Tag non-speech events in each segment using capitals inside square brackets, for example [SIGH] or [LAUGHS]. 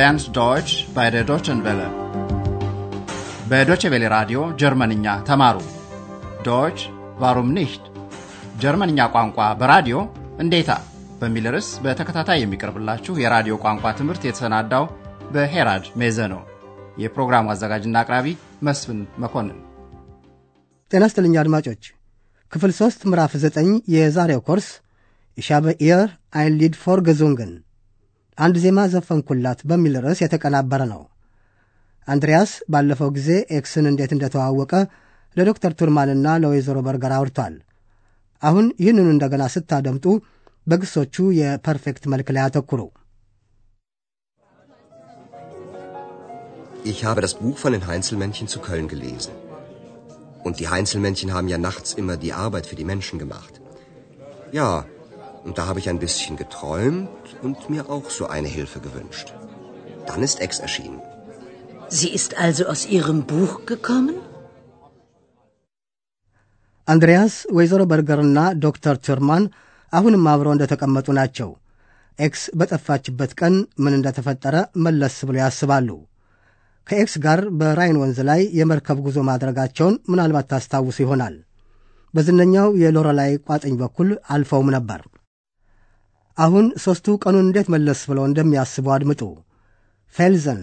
lernt Deutsch bei der Deutschen Welle. በዶቼ ቬለ ራዲዮ ጀርመንኛ ተማሩ። ዶች ዋሩም ኒሽት ጀርመንኛ ቋንቋ በራዲዮ እንዴታ በሚል ርዕስ በተከታታይ የሚቀርብላችሁ የራዲዮ ቋንቋ ትምህርት የተሰናዳው በሄራድ ሜዘ ነው። የፕሮግራሙ አዘጋጅና አቅራቢ መስፍን መኮንን። ጤና ይስጥልኝ አድማጮች። ክፍል ሦስት ምዕራፍ ዘጠኝ የዛሬው ኮርስ ኢሻበ ኢየር አይን ሊድ ፎር ገዙንግን አንድ ዜማ ዘፈንኩላት በሚል ርዕስ የተቀናበረ ነው። አንድሪያስ ባለፈው ጊዜ ኤክስን እንዴት እንደተዋወቀ ለዶክተር ቱርማንና ለወይዘሮ በርገር አውርቷል። አሁን ይህንኑ እንደገና ስታደምጡ በግሶቹ የፐርፌክት መልክ ላይ አተኩሩ። Ich habe das Buch von den Heinzelmännchen zu Köln gelesen. Und die Heinzelmännchen haben ja nachts immer die Arbeit für die Menschen gemacht. Ja, und da habe ich ein bisschen geträumt und mir auch so eine Hilfe gewünscht. Dann ist Ex erschienen. Sie ist also aus Ihrem Buch gekommen? አንድሪያስ ወይዘሮ በርገርና ዶክተር ቱርማን አሁንም አብረው እንደተቀመጡ ናቸው። ኤክስ በጠፋችበት ቀን ምን እንደተፈጠረ መለስ ብለው ያስባሉ። ከኤክስ ጋር በራይን ወንዝ ላይ የመርከብ ጉዞ ማድረጋቸውን ምናልባት ታስታውሱ ይሆናል። በዝነኛው የሎረላይ ቋጥኝ በኩል አልፈውም ነበር። አሁን ሦስቱ ቀኑን እንዴት መለስ ብለው እንደሚያስቡ አድምጡ። ፌልዘን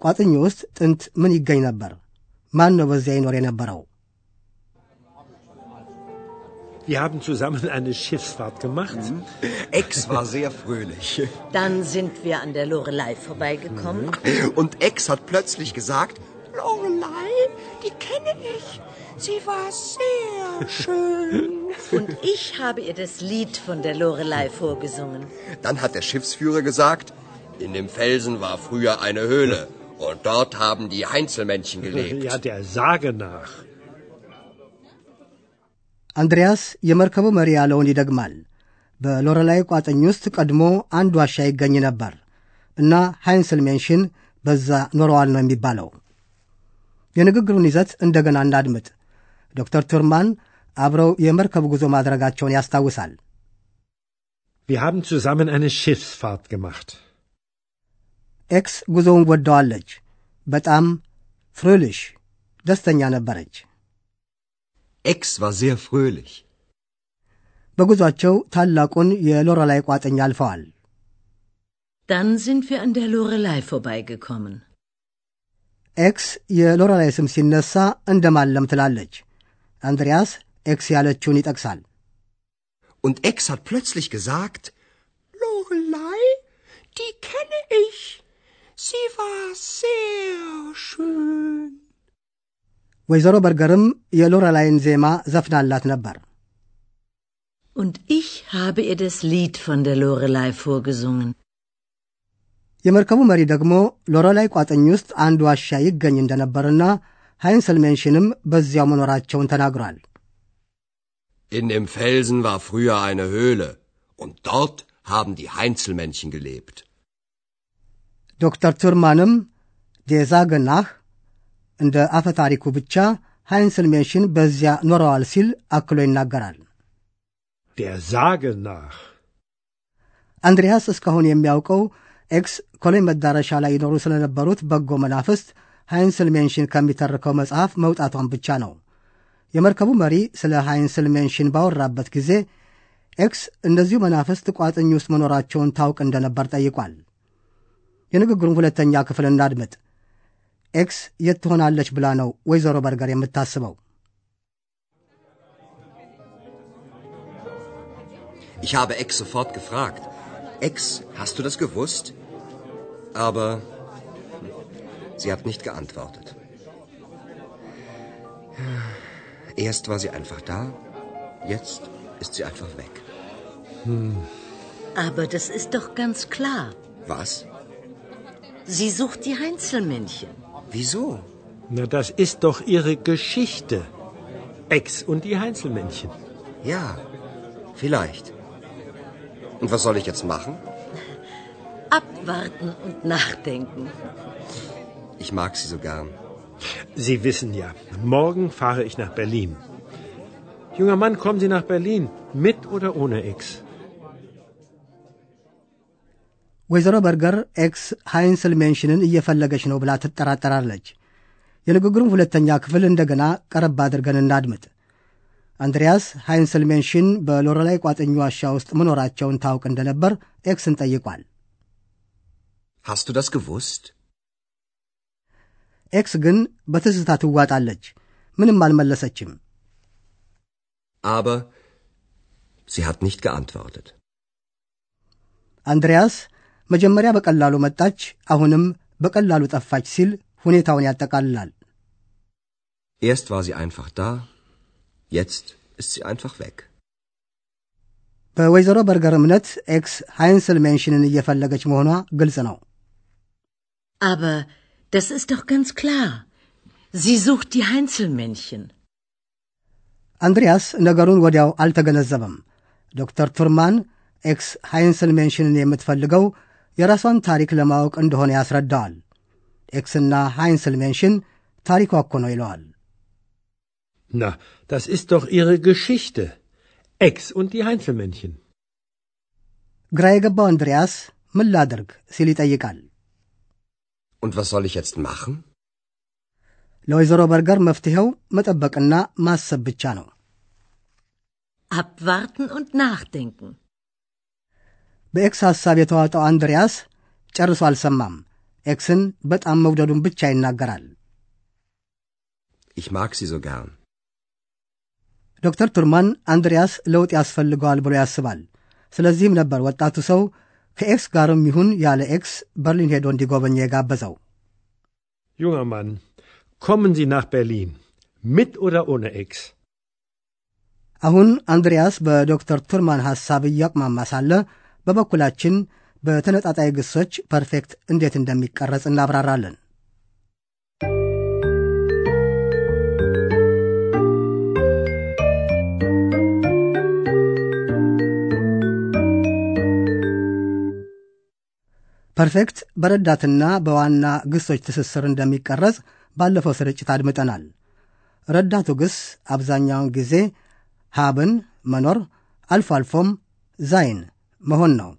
ቋጥኝ ውስጥ ጥንት ምን ይገኝ ነበር? ማን ነው በዚያ ይኖር የነበረው? Wir haben zusammen eine Schiffsfahrt gemacht. Ex war sehr fröhlich. Dann sind wir an der Lorelei vorbeigekommen. Und Ex hat plötzlich gesagt, Lorelei, die kenne ich. Sie war sehr schön. Und ich habe ihr das Lied von der Lorelei vorgesungen. dann hat der Schiffsführer gesagt, in dem Felsen war früher eine Höhle. Und dort haben die Heinzelmännchen gelebt. Ja, der Sage nach. አንድሪያስ የመርከቡ መሪ ያለውን ይደግማል። በሎረላይ ቋጥኝ ውስጥ ቀድሞ አንድ ዋሻ ይገኝ ነበር እና ሃይንስል ሜንሽን በዛ ኖረዋል ነው የሚባለው። የንግግሩን ይዘት እንደገና እናድምጥ። ዶክተር ቱርማን አብረው የመርከብ ጉዞ ማድረጋቸውን ያስታውሳል። Wir haben zusammen eine Schiffsfahrt gemacht. ኤክስ ጉዞውን ወደዋለች። በጣም ፍሮልሽ ደስተኛ ነበረች። Ex war sehr fröhlich. በጉዟቸው ታላቁን የሎረላይ ቋጥኝ አልፈዋል። Dann sind wir an der Lorelei vorbeigekommen. ኤክስ የሎረላይ ስም ሲነሳ እንደ ማለም ትላለች። አንድሪያስ ኤክስ ያለችውን ይጠቅሳል። Und Ex hat plötzlich gesagt, Lorelei, die kenne ich. Sie war sehr schön. ወይዘሮ በርገርም የሎረላይን ዜማ ዘፍናላት ነበር። Und ich habe ihr das Lied von der Lorelei vorgesungen. የመርከቡ መሪ ደግሞ ሎረላይ ቋጥኝ ውስጥ አንድ ዋሻ ይገኝ እንደነበርና ሃይንስል ሜንሽንም በዚያው መኖራቸውን ተናግሯል። in dem Felsen war früher eine Höhle. Und dort haben die Heinzelmännchen gelebt. ዶክተር ቱርማንም ዴዛገናህ እንደ አፈ ታሪኩ ብቻ ሃይንስል ሜንሽን በዚያ ኖረዋል ሲል አክሎ ይናገራል። Der Sage nach. አንድሪያስ እስካሁን የሚያውቀው ኤክስ ኮሎኝ መዳረሻ ላይ ይኖሩ ስለነበሩት በጎ መናፍስት ሃይንስል ሜንሽን ከሚተርከው መጽሐፍ መውጣቷን ብቻ ነው። የመርከቡ መሪ ስለ ሃይንስል ሜንሽን ባወራበት ጊዜ ኤክስ እነዚሁ መናፍስት ቋጥኝ ውስጥ መኖራቸውን ታውቅ እንደነበር ጠይቋል። የንግግሩን ሁለተኛ ክፍል እናድምጥ። ኤክስ የት ትሆናለች ብላ ነው ወይዘሮ በርገር የምታስበው? Ich habe Ex sofort gefragt. Ex, hast du das gewusst? Aber sie hat nicht geantwortet. Erst war sie einfach da, jetzt ist sie einfach weg. Aber das ist doch ganz klar. Was? Sie sucht die Heinzelmännchen. Wieso? Na, das ist doch ihre Geschichte. Ex und die Heinzelmännchen. Ja, vielleicht. Und was soll ich jetzt machen? Abwarten und nachdenken. Ich mag sie so gern. Sie wissen ja, morgen fahre ich nach Berlin. Junger Mann, kommen Sie nach Berlin, mit oder ohne Ex? ወይዘሮ በርገር ኤክስ ሃይንስል ሜንሽንን እየፈለገች ነው ብላ ትጠራጠራለች። የንግግሩን ሁለተኛ ክፍል እንደገና ቀረብ አድርገን እናድምጥ። አንድሪያስ ሃይንስል ሜንሽን በሎረላይ ቋጥኙ ዋሻ ውስጥ መኖራቸውን ታውቅ እንደነበር ኤክስን ጠይቋል። Hast du das gewusst? ኤክስ ግን በትዝታ ትዋጣለች። ምንም አልመለሰችም። Aber sie hat nicht geantwortet. አንድሪያስ መጀመሪያ በቀላሉ መጣች፣ አሁንም በቀላሉ ጠፋች ሲል ሁኔታውን ያጠቃልላል። Erst war sie einfach da, jetzt ist sie einfach weg. በወይዘሮ በርገር እምነት ኤክስ ሃይንስል ሜንሽንን እየፈለገች መሆኗ ግልጽ ነው። Aber das ist doch ganz klar. Sie sucht die Heinzelmännchen. አንድሪያስ ነገሩን ወዲያው አልተገነዘበም። ዶክተር ቱርማን ኤክስ ሃይንስል ሜንሽንን የምትፈልገው የራሷን ታሪክ ለማወቅ እንደሆነ ያስረዳዋል። ኤክስና ሃይንስል ሜንሽን ታሪኳ እኮ ነው ይለዋል። Na, das ist doch ihre Geschichte. Ex und die Heinzelmännchen. ግራ የገባው አንድሪያስ ምን ላድርግ ሲል ይጠይቃል። Und was soll ich jetzt machen? ለወይዘሮ በርገር መፍትሔው መጠበቅና ማሰብ ብቻ ነው። Abwarten und nachdenken. በኤክስ ሐሳብ የተዋጠው አንድሪያስ ጨርሶ አልሰማም። ኤክስን በጣም መውደዱን ብቻ ይናገራል። Ich mag sie so gern. ዶክተር ቱርማን አንድሪያስ ለውጥ ያስፈልገዋል ብሎ ያስባል። ስለዚህም ነበር ወጣቱ ሰው ከኤክስ ጋርም ይሁን ያለ ኤክስ በርሊን ሄዶ እንዲጎበኘ የጋበዘው። Junger Mann, kommen Sie nach Berlin. Mit oder ohne Ex? አሁን አንድሪያስ በዶክተር ቱርማን ሐሳብ እያቅማማ ሳለ በበኩላችን በተነጣጣይ ግሶች ፐርፌክት እንዴት እንደሚቀረጽ እናብራራለን። ፐርፌክት በረዳትና በዋና ግሶች ትስስር እንደሚቀረጽ ባለፈው ስርጭት አድምጠናል። ረዳቱ ግስ አብዛኛውን ጊዜ ሃብን መኖር፣ አልፎ አልፎም ዛይን መሆን ነው።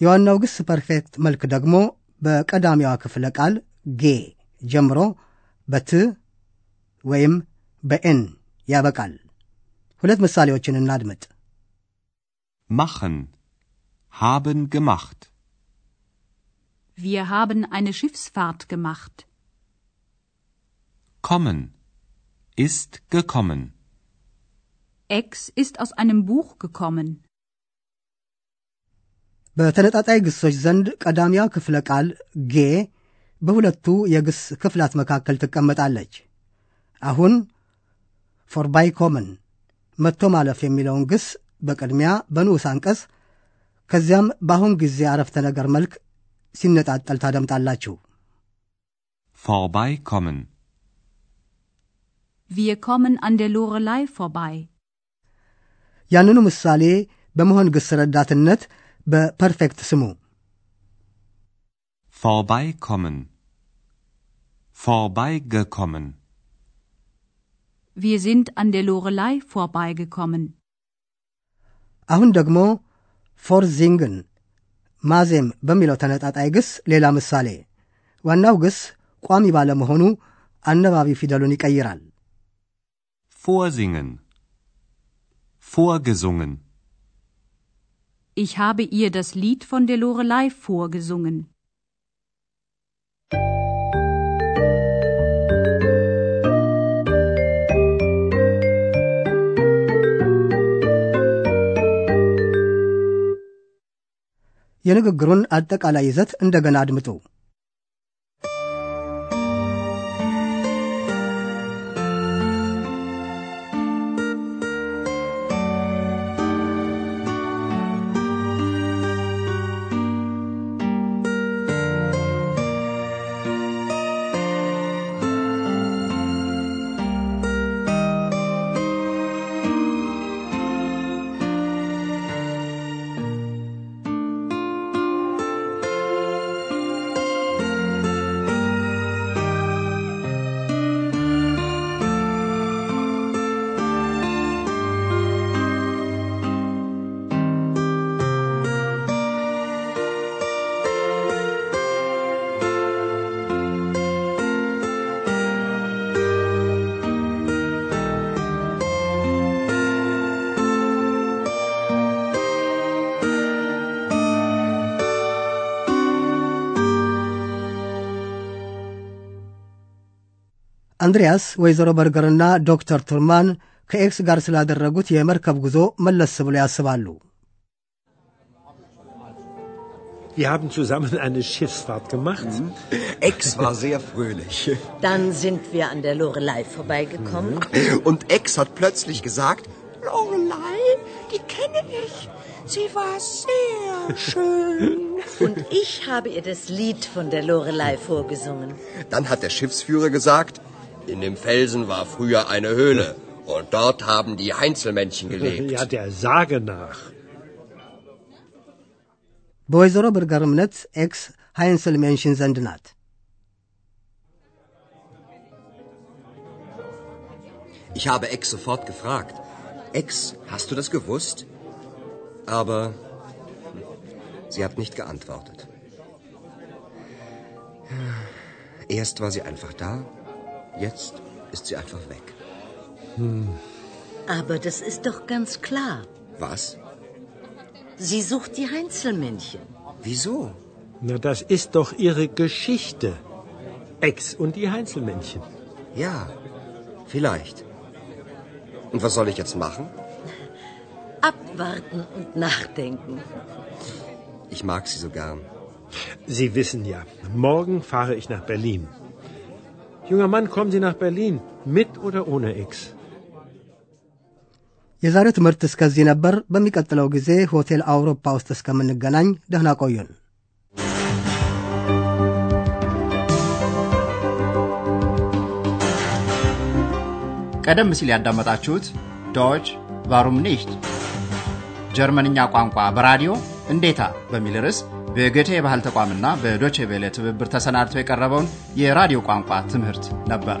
የዋናው ግስ ፐርፌክት መልክ ደግሞ በቀዳሚዋ ክፍለ ቃል ጌ ጀምሮ በት ወይም በኤን ያበቃል። ሁለት ምሳሌዎችን እናድምጥ። Machen. Haben gemacht. Wir haben eine Schiffsfahrt gemacht. Kommen. Ist gekommen. Ex ist aus einem Buch gekommen. በተነጣጣይ ግሶች ዘንድ ቀዳሚዋ ክፍለ ቃል ጌ በሁለቱ የግስ ክፍላት መካከል ትቀመጣለች። አሁን ፎርባይ ኮመን መጥቶ ማለፍ የሚለውን ግስ በቅድሚያ በንዑስ አንቀጽ ከዚያም በአሁን ጊዜ አረፍተ ነገር መልክ ሲነጣጠል ታደምጣላችሁ። Vorbeikommen. Wir kommen an der Lorelei vorbei. ያንኑ ምሳሌ በመሆን ግስ ረዳትነት በፐርፌክት ስሙ። Vorbeikommen. Vorbeigekommen. Wir sind an der Lorelei vorbeigekommen. አሁን ደግሞ ፎር ዚንግን ማዜም በሚለው ተነጣጣይ ግስ ሌላ ምሳሌ። ዋናው ግስ ቋሚ ባለመሆኑ አነባቢ ፊደሉን ይቀይራል። Vorsingen. Vorgesungen. Ich habe ihr das Lied von der Lorelei vorgesungen. የንግግሩን አጠቃላይ ይዘት እንደገና አድምጡ። አንድሪያስ ወይዘሮ በርገርና ዶክተር ቱርማን ከኤክስ ጋር ስላደረጉት የመርከብ ጉዞ መለስ ብሎ ያስባሉ። Wir haben zusammen eine Schiffsfahrt gemacht. [LAUGHS] Ex war sehr fröhlich. Dann sind wir an der Lorelei vorbeigekommen. Und Ex hat plötzlich gesagt, Lorelei, die kenne ich. Sie war sehr schön. [LAUGHS] Und ich habe ihr das Lied von der Lorelei vorgesungen. dann hat der Schiffsführer gesagt, in dem Felsen war früher eine Höhle. Und dort haben die Heinzelmännchen gelebt. [LAUGHS] Ja, der Sage nach. በወይዘሮ በርገር እምነት ኤክስ ሃይንስል ሜንሽን ዘንድ ናት። Ich habe Ex sofort gefragt. Ex, hast du das gewusst? Aber sie hat nicht geantwortet. Erst war sie einfach da, jetzt ist sie einfach weg. Aber das ist doch ganz klar. Was? Sie sucht die Heinzelmännchen. Wieso? Na, das ist doch ihre Geschichte. Ex und die Heinzelmännchen. Ja, vielleicht. Und was soll ich jetzt machen? Abwarten und nachdenken. Ich mag sie so gern. Sie wissen ja, morgen fahre ich nach Berlin. Junger Mann, kommen Sie nach Berlin, mit oder ohne Ex? የዛሬው ትምህርት እስከዚህ ነበር። በሚቀጥለው ጊዜ ሆቴል አውሮፓ ውስጥ እስከምንገናኝ ደህና ቆዩን። ቀደም ሲል ያዳመጣችሁት ዶች ቫሩም ኒሽት ጀርመንኛ ቋንቋ በራዲዮ እንዴታ በሚል ርዕስ በገቴ የባህል ተቋምና በዶቼ ቬለ ትብብር ተሰናድቶ የቀረበውን የራዲዮ ቋንቋ ትምህርት ነበር።